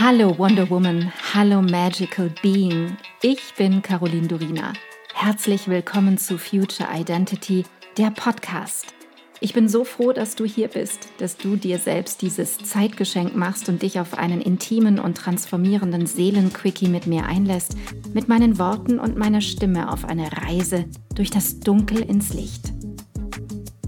Hallo Wonder Woman, hallo Magical Being. Ich bin Caroline Durina. Herzlich willkommen zu Future Identity, der Podcast. Ich bin so froh, dass du hier bist, dass du dir selbst dieses Zeitgeschenk machst und dich auf einen intimen und transformierenden Seelenquickie mit mir einlässt, mit meinen Worten und meiner Stimme auf eine Reise durch das Dunkel ins Licht.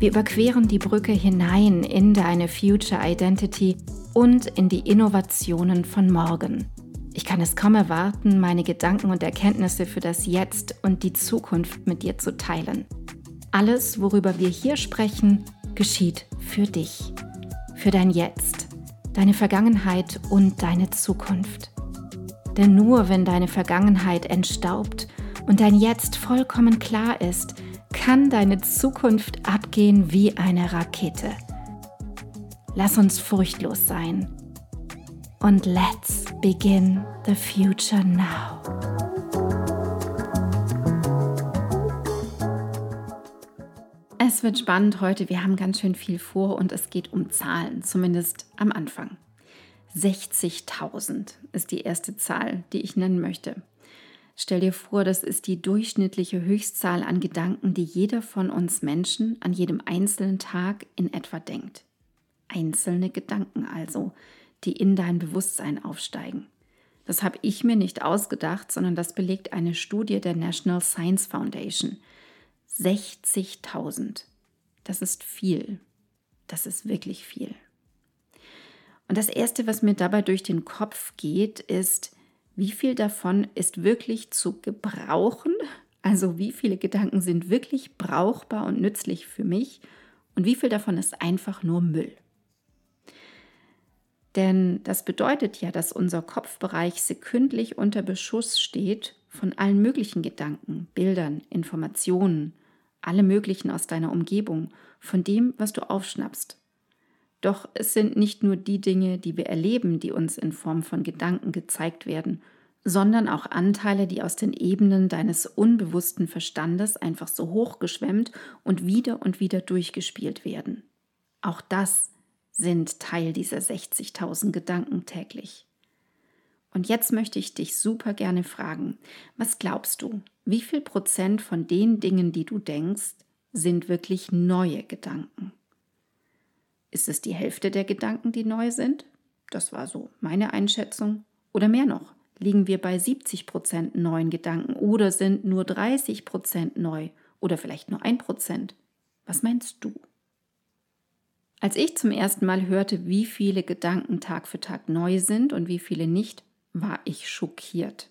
Wir überqueren die Brücke hinein in deine Future Identity und in die Innovationen von morgen. Ich kann es kaum erwarten, meine Gedanken und Erkenntnisse für das Jetzt und die Zukunft mit dir zu teilen. Alles, worüber wir hier sprechen, geschieht für dich, für dein Jetzt, deine Vergangenheit und deine Zukunft. Denn nur wenn deine Vergangenheit entstaubt und dein Jetzt vollkommen klar ist, kann deine Zukunft abgehen wie eine Rakete. Lass uns furchtlos sein. Und let's begin the future now. Es wird spannend heute. Wir haben ganz schön viel vor und es geht um Zahlen, zumindest am Anfang. 60.000 ist die erste Zahl, die ich nennen möchte. Stell dir vor, das ist die durchschnittliche Höchstzahl an Gedanken, die jeder von uns Menschen an jedem einzelnen Tag in etwa denkt einzelne Gedanken also, die in dein Bewusstsein aufsteigen. Das habe ich mir nicht ausgedacht, sondern das belegt eine Studie der National Science Foundation. 60.000. Das ist viel. Das ist wirklich viel. Und das Erste, was mir dabei durch den Kopf geht, ist, wie viel davon ist wirklich zu gebrauchen? Also wie viele Gedanken sind wirklich brauchbar und nützlich für mich? Und wie viel davon ist einfach nur Müll? Denn das bedeutet ja, dass unser Kopfbereich sekündlich unter Beschuss steht von allen möglichen Gedanken, Bildern, Informationen, alle möglichen aus deiner Umgebung, von dem, was du aufschnappst. Doch es sind nicht nur die Dinge, die wir erleben, die uns in Form von Gedanken gezeigt werden, sondern auch Anteile, die aus den Ebenen deines unbewussten Verstandes einfach so hochgeschwemmt und wieder und wieder durchgespielt werden. Auch das sind Teil dieser 60.000 Gedanken täglich. Und jetzt möchte ich dich super gerne fragen, was glaubst du, wie viel Prozent von den Dingen, die du denkst, sind wirklich neue Gedanken? Ist es die Hälfte der Gedanken, die neu sind? Das war so meine Einschätzung. Oder mehr noch, liegen wir bei 70 Prozent neuen Gedanken oder sind nur 30 Prozent neu oder vielleicht nur ein Prozent? Was meinst du? Als ich zum ersten Mal hörte, wie viele Gedanken Tag für Tag neu sind und wie viele nicht, war ich schockiert.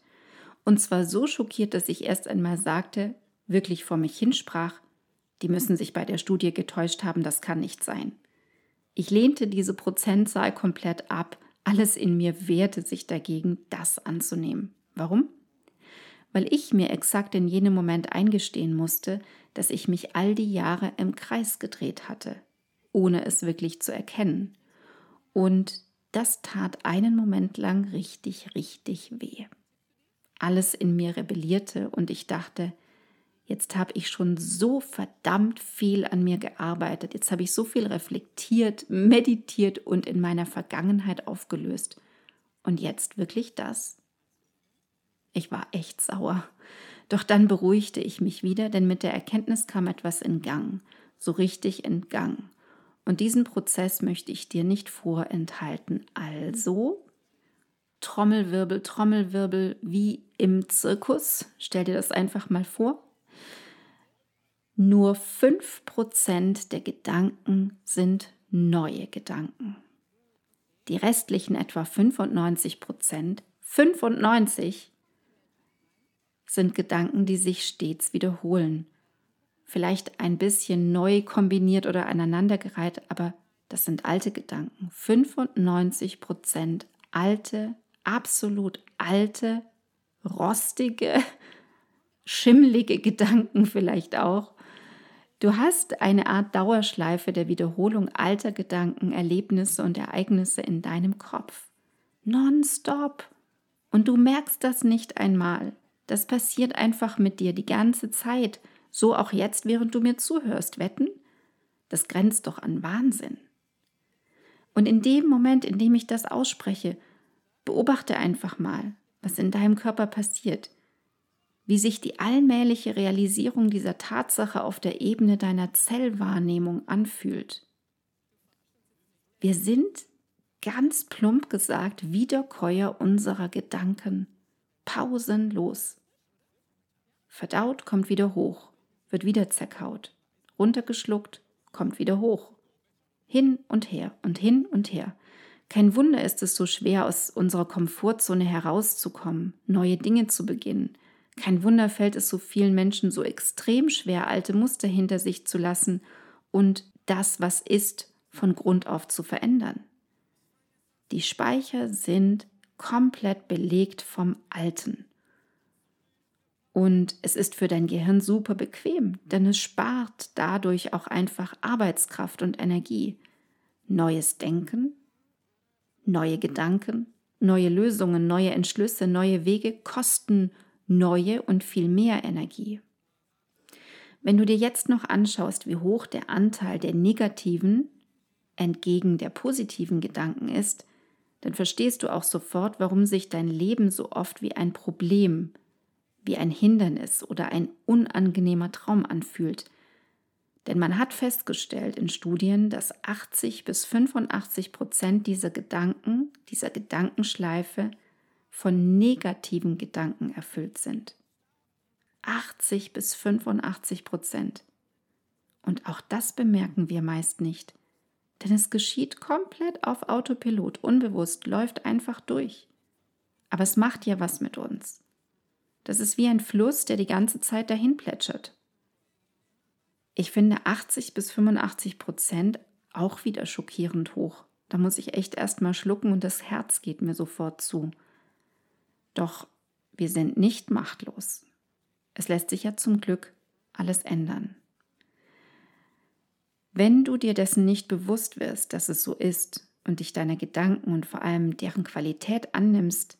Und zwar so schockiert, dass ich erst einmal sagte, wirklich vor mich hinsprach, die müssen sich bei der Studie getäuscht haben, das kann nicht sein. Ich lehnte diese Prozentzahl komplett ab, alles in mir wehrte sich dagegen, das anzunehmen. Warum? Weil ich mir exakt in jenem Moment eingestehen musste, dass ich mich all die Jahre im Kreis gedreht hatte ohne es wirklich zu erkennen. Und das tat einen Moment lang richtig, richtig weh. Alles in mir rebellierte und ich dachte, jetzt habe ich schon so verdammt viel an mir gearbeitet, jetzt habe ich so viel reflektiert, meditiert und in meiner Vergangenheit aufgelöst. Und jetzt wirklich das? Ich war echt sauer. Doch dann beruhigte ich mich wieder, denn mit der Erkenntnis kam etwas in Gang, so richtig in Gang. Und diesen Prozess möchte ich dir nicht vorenthalten. Also, Trommelwirbel, Trommelwirbel, wie im Zirkus. Stell dir das einfach mal vor. Nur 5% der Gedanken sind neue Gedanken. Die restlichen etwa 95% 95 sind Gedanken, die sich stets wiederholen vielleicht ein bisschen neu kombiniert oder aneinandergereiht, aber das sind alte Gedanken. 95 Prozent alte, absolut alte, rostige, schimmlige Gedanken vielleicht auch. Du hast eine Art Dauerschleife der Wiederholung alter Gedanken, Erlebnisse und Ereignisse in deinem Kopf. Nonstop. Und du merkst das nicht einmal. Das passiert einfach mit dir die ganze Zeit. So auch jetzt, während du mir zuhörst. Wetten? Das grenzt doch an Wahnsinn. Und in dem Moment, in dem ich das ausspreche, Beobachte einfach mal, was in deinem Körper passiert, wie sich die allmähliche Realisierung dieser Tatsache auf der Ebene deiner Zellwahrnehmung anfühlt. Wir sind, ganz plump gesagt, Wiederkäuer unserer Gedanken, pausenlos. Verdaut kommt wieder hoch, wird wieder zerkaut, runtergeschluckt, kommt wieder hoch. Hin und her und hin und her. Kein Wunder ist es so schwer, aus unserer Komfortzone herauszukommen, neue Dinge zu beginnen. Kein Wunder fällt es so vielen Menschen so extrem schwer, alte Muster hinter sich zu lassen und das, was ist, von Grund auf zu verändern. Die Speicher sind komplett belegt vom Alten. Und es ist für dein Gehirn super bequem, denn es spart dadurch auch einfach Arbeitskraft und Energie. Neues Denken, neue Gedanken, neue Lösungen, neue Entschlüsse, neue Wege kosten neue und viel mehr Energie. Wenn du dir jetzt noch anschaust, wie hoch der Anteil der negativen entgegen der positiven Gedanken ist, dann verstehst du auch sofort, warum sich dein Leben so oft wie ein Problem wie ein Hindernis oder ein unangenehmer Traum anfühlt. Denn man hat festgestellt in Studien, dass 80 bis 85 Prozent dieser Gedanken, dieser Gedankenschleife von negativen Gedanken erfüllt sind. 80 bis 85 Prozent. Und auch das bemerken wir meist nicht. Denn es geschieht komplett auf Autopilot, unbewusst, läuft einfach durch. Aber es macht ja was mit uns. Das ist wie ein Fluss, der die ganze Zeit dahin plätschert. Ich finde 80 bis 85 Prozent auch wieder schockierend hoch. Da muss ich echt erstmal schlucken und das Herz geht mir sofort zu. Doch wir sind nicht machtlos. Es lässt sich ja zum Glück alles ändern. Wenn du dir dessen nicht bewusst wirst, dass es so ist und dich deiner Gedanken und vor allem deren Qualität annimmst,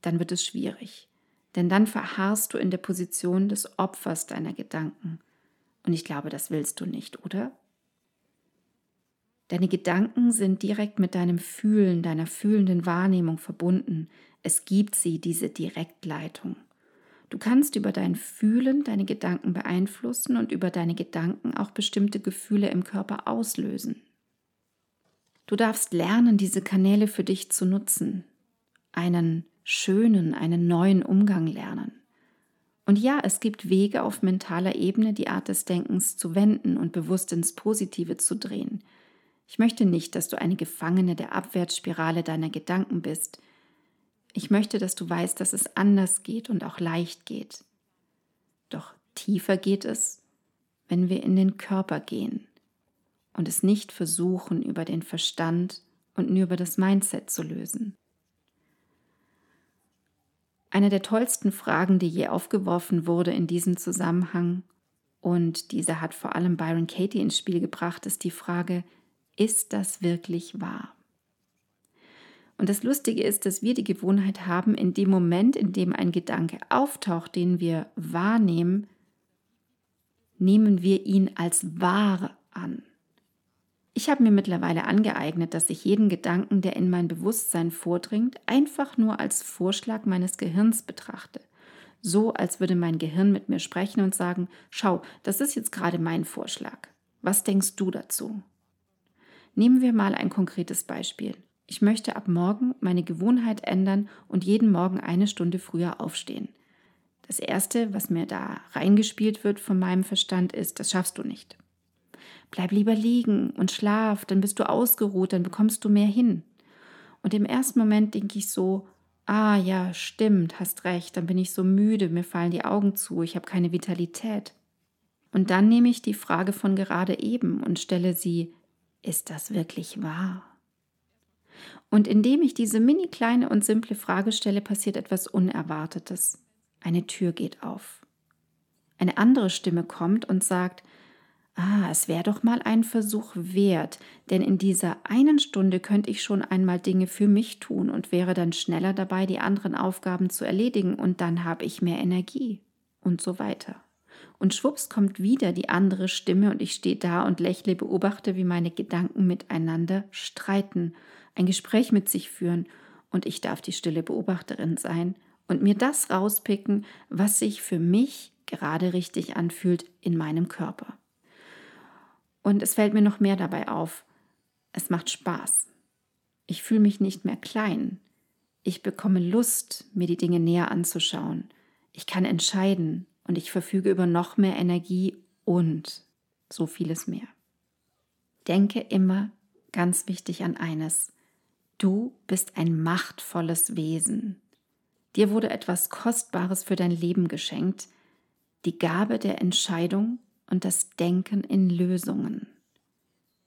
dann wird es schwierig denn dann verharrst du in der Position des Opfers deiner Gedanken. Und ich glaube, das willst du nicht, oder? Deine Gedanken sind direkt mit deinem Fühlen, deiner fühlenden Wahrnehmung verbunden. Es gibt sie, diese Direktleitung. Du kannst über dein Fühlen deine Gedanken beeinflussen und über deine Gedanken auch bestimmte Gefühle im Körper auslösen. Du darfst lernen, diese Kanäle für dich zu nutzen, einen schönen, einen neuen Umgang lernen. Und ja, es gibt Wege auf mentaler Ebene, die Art des Denkens zu wenden und bewusst ins Positive zu drehen. Ich möchte nicht, dass du eine Gefangene der Abwärtsspirale deiner Gedanken bist. Ich möchte, dass du weißt, dass es anders geht und auch leicht geht. Doch tiefer geht es, wenn wir in den Körper gehen und es nicht versuchen, über den Verstand und nur über das Mindset zu lösen. Eine der tollsten Fragen, die je aufgeworfen wurde in diesem Zusammenhang, und diese hat vor allem Byron Katie ins Spiel gebracht, ist die Frage, ist das wirklich wahr? Und das Lustige ist, dass wir die Gewohnheit haben, in dem Moment, in dem ein Gedanke auftaucht, den wir wahrnehmen, nehmen wir ihn als wahr an. Ich habe mir mittlerweile angeeignet, dass ich jeden Gedanken, der in mein Bewusstsein vordringt, einfach nur als Vorschlag meines Gehirns betrachte. So, als würde mein Gehirn mit mir sprechen und sagen, schau, das ist jetzt gerade mein Vorschlag. Was denkst du dazu? Nehmen wir mal ein konkretes Beispiel. Ich möchte ab morgen meine Gewohnheit ändern und jeden Morgen eine Stunde früher aufstehen. Das Erste, was mir da reingespielt wird von meinem Verstand, ist, das schaffst du nicht. Bleib lieber liegen und schlaf, dann bist du ausgeruht, dann bekommst du mehr hin. Und im ersten Moment denke ich so, ah ja, stimmt, hast recht, dann bin ich so müde, mir fallen die Augen zu, ich habe keine Vitalität. Und dann nehme ich die Frage von gerade eben und stelle sie, ist das wirklich wahr? Und indem ich diese mini kleine und simple Frage stelle, passiert etwas Unerwartetes. Eine Tür geht auf. Eine andere Stimme kommt und sagt, Ah, es wäre doch mal ein Versuch wert, denn in dieser einen Stunde könnte ich schon einmal Dinge für mich tun und wäre dann schneller dabei, die anderen Aufgaben zu erledigen und dann habe ich mehr Energie und so weiter. Und schwupps kommt wieder die andere Stimme und ich stehe da und lächle, beobachte, wie meine Gedanken miteinander streiten, ein Gespräch mit sich führen und ich darf die stille Beobachterin sein und mir das rauspicken, was sich für mich gerade richtig anfühlt in meinem Körper. Und es fällt mir noch mehr dabei auf. Es macht Spaß. Ich fühle mich nicht mehr klein. Ich bekomme Lust, mir die Dinge näher anzuschauen. Ich kann entscheiden und ich verfüge über noch mehr Energie und so vieles mehr. Denke immer ganz wichtig an eines. Du bist ein machtvolles Wesen. Dir wurde etwas Kostbares für dein Leben geschenkt, die Gabe der Entscheidung und das Denken in Lösungen.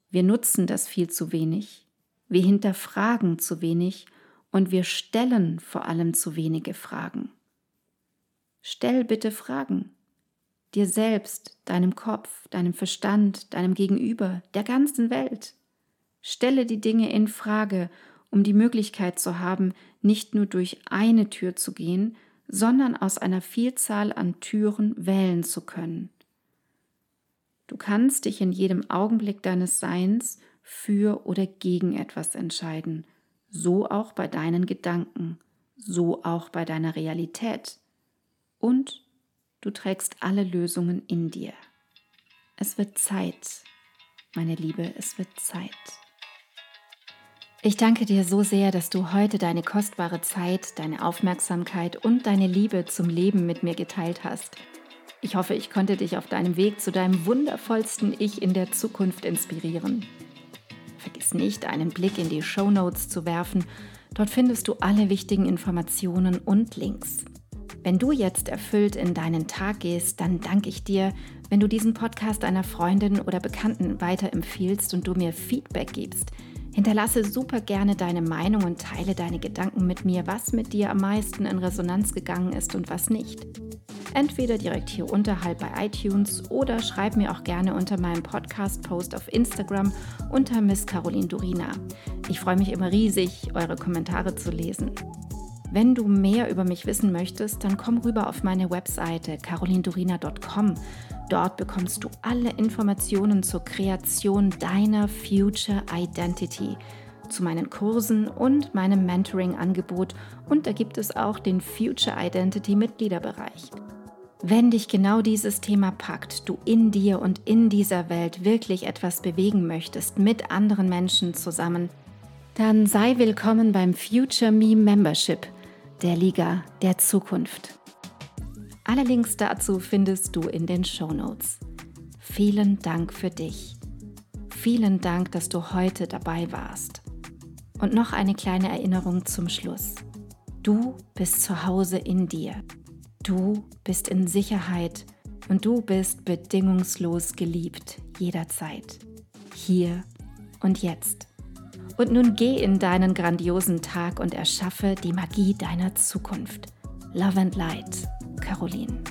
Wir nutzen das viel zu wenig, wir hinterfragen zu wenig und wir stellen vor allem zu wenige Fragen. Stell bitte Fragen. Dir selbst, deinem Kopf, deinem Verstand, deinem Gegenüber, der ganzen Welt. Stelle die Dinge in Frage, um die Möglichkeit zu haben, nicht nur durch eine Tür zu gehen, sondern aus einer Vielzahl an Türen wählen zu können. Du kannst dich in jedem Augenblick deines Seins für oder gegen etwas entscheiden, so auch bei deinen Gedanken, so auch bei deiner Realität. Und du trägst alle Lösungen in dir. Es wird Zeit, meine Liebe, es wird Zeit. Ich danke dir so sehr, dass du heute deine kostbare Zeit, deine Aufmerksamkeit und deine Liebe zum Leben mit mir geteilt hast. Ich hoffe, ich konnte dich auf deinem Weg zu deinem wundervollsten Ich in der Zukunft inspirieren. Vergiss nicht, einen Blick in die Show Notes zu werfen. Dort findest du alle wichtigen Informationen und Links. Wenn du jetzt erfüllt in deinen Tag gehst, dann danke ich dir, wenn du diesen Podcast einer Freundin oder Bekannten weiterempfiehlst und du mir Feedback gibst – Hinterlasse super gerne deine Meinung und teile deine Gedanken mit mir, was mit dir am meisten in Resonanz gegangen ist und was nicht. Entweder direkt hier unterhalb bei iTunes oder schreib mir auch gerne unter meinem Podcast-Post auf Instagram unter Miss Caroline Durina. Ich freue mich immer riesig, eure Kommentare zu lesen. Wenn du mehr über mich wissen möchtest, dann komm rüber auf meine Webseite carolindurina.com. Dort bekommst du alle Informationen zur Kreation deiner Future Identity, zu meinen Kursen und meinem Mentoring-Angebot und da gibt es auch den Future Identity Mitgliederbereich. Wenn dich genau dieses Thema packt, du in dir und in dieser Welt wirklich etwas bewegen möchtest mit anderen Menschen zusammen, dann sei willkommen beim Future Me Membership, der Liga der Zukunft. Alle Links dazu findest du in den Show Notes. Vielen Dank für dich. Vielen Dank, dass du heute dabei warst. Und noch eine kleine Erinnerung zum Schluss. Du bist zu Hause in dir. Du bist in Sicherheit und du bist bedingungslos geliebt jederzeit. Hier und jetzt. Und nun geh in deinen grandiosen Tag und erschaffe die Magie deiner Zukunft. Love and Light. Caroline.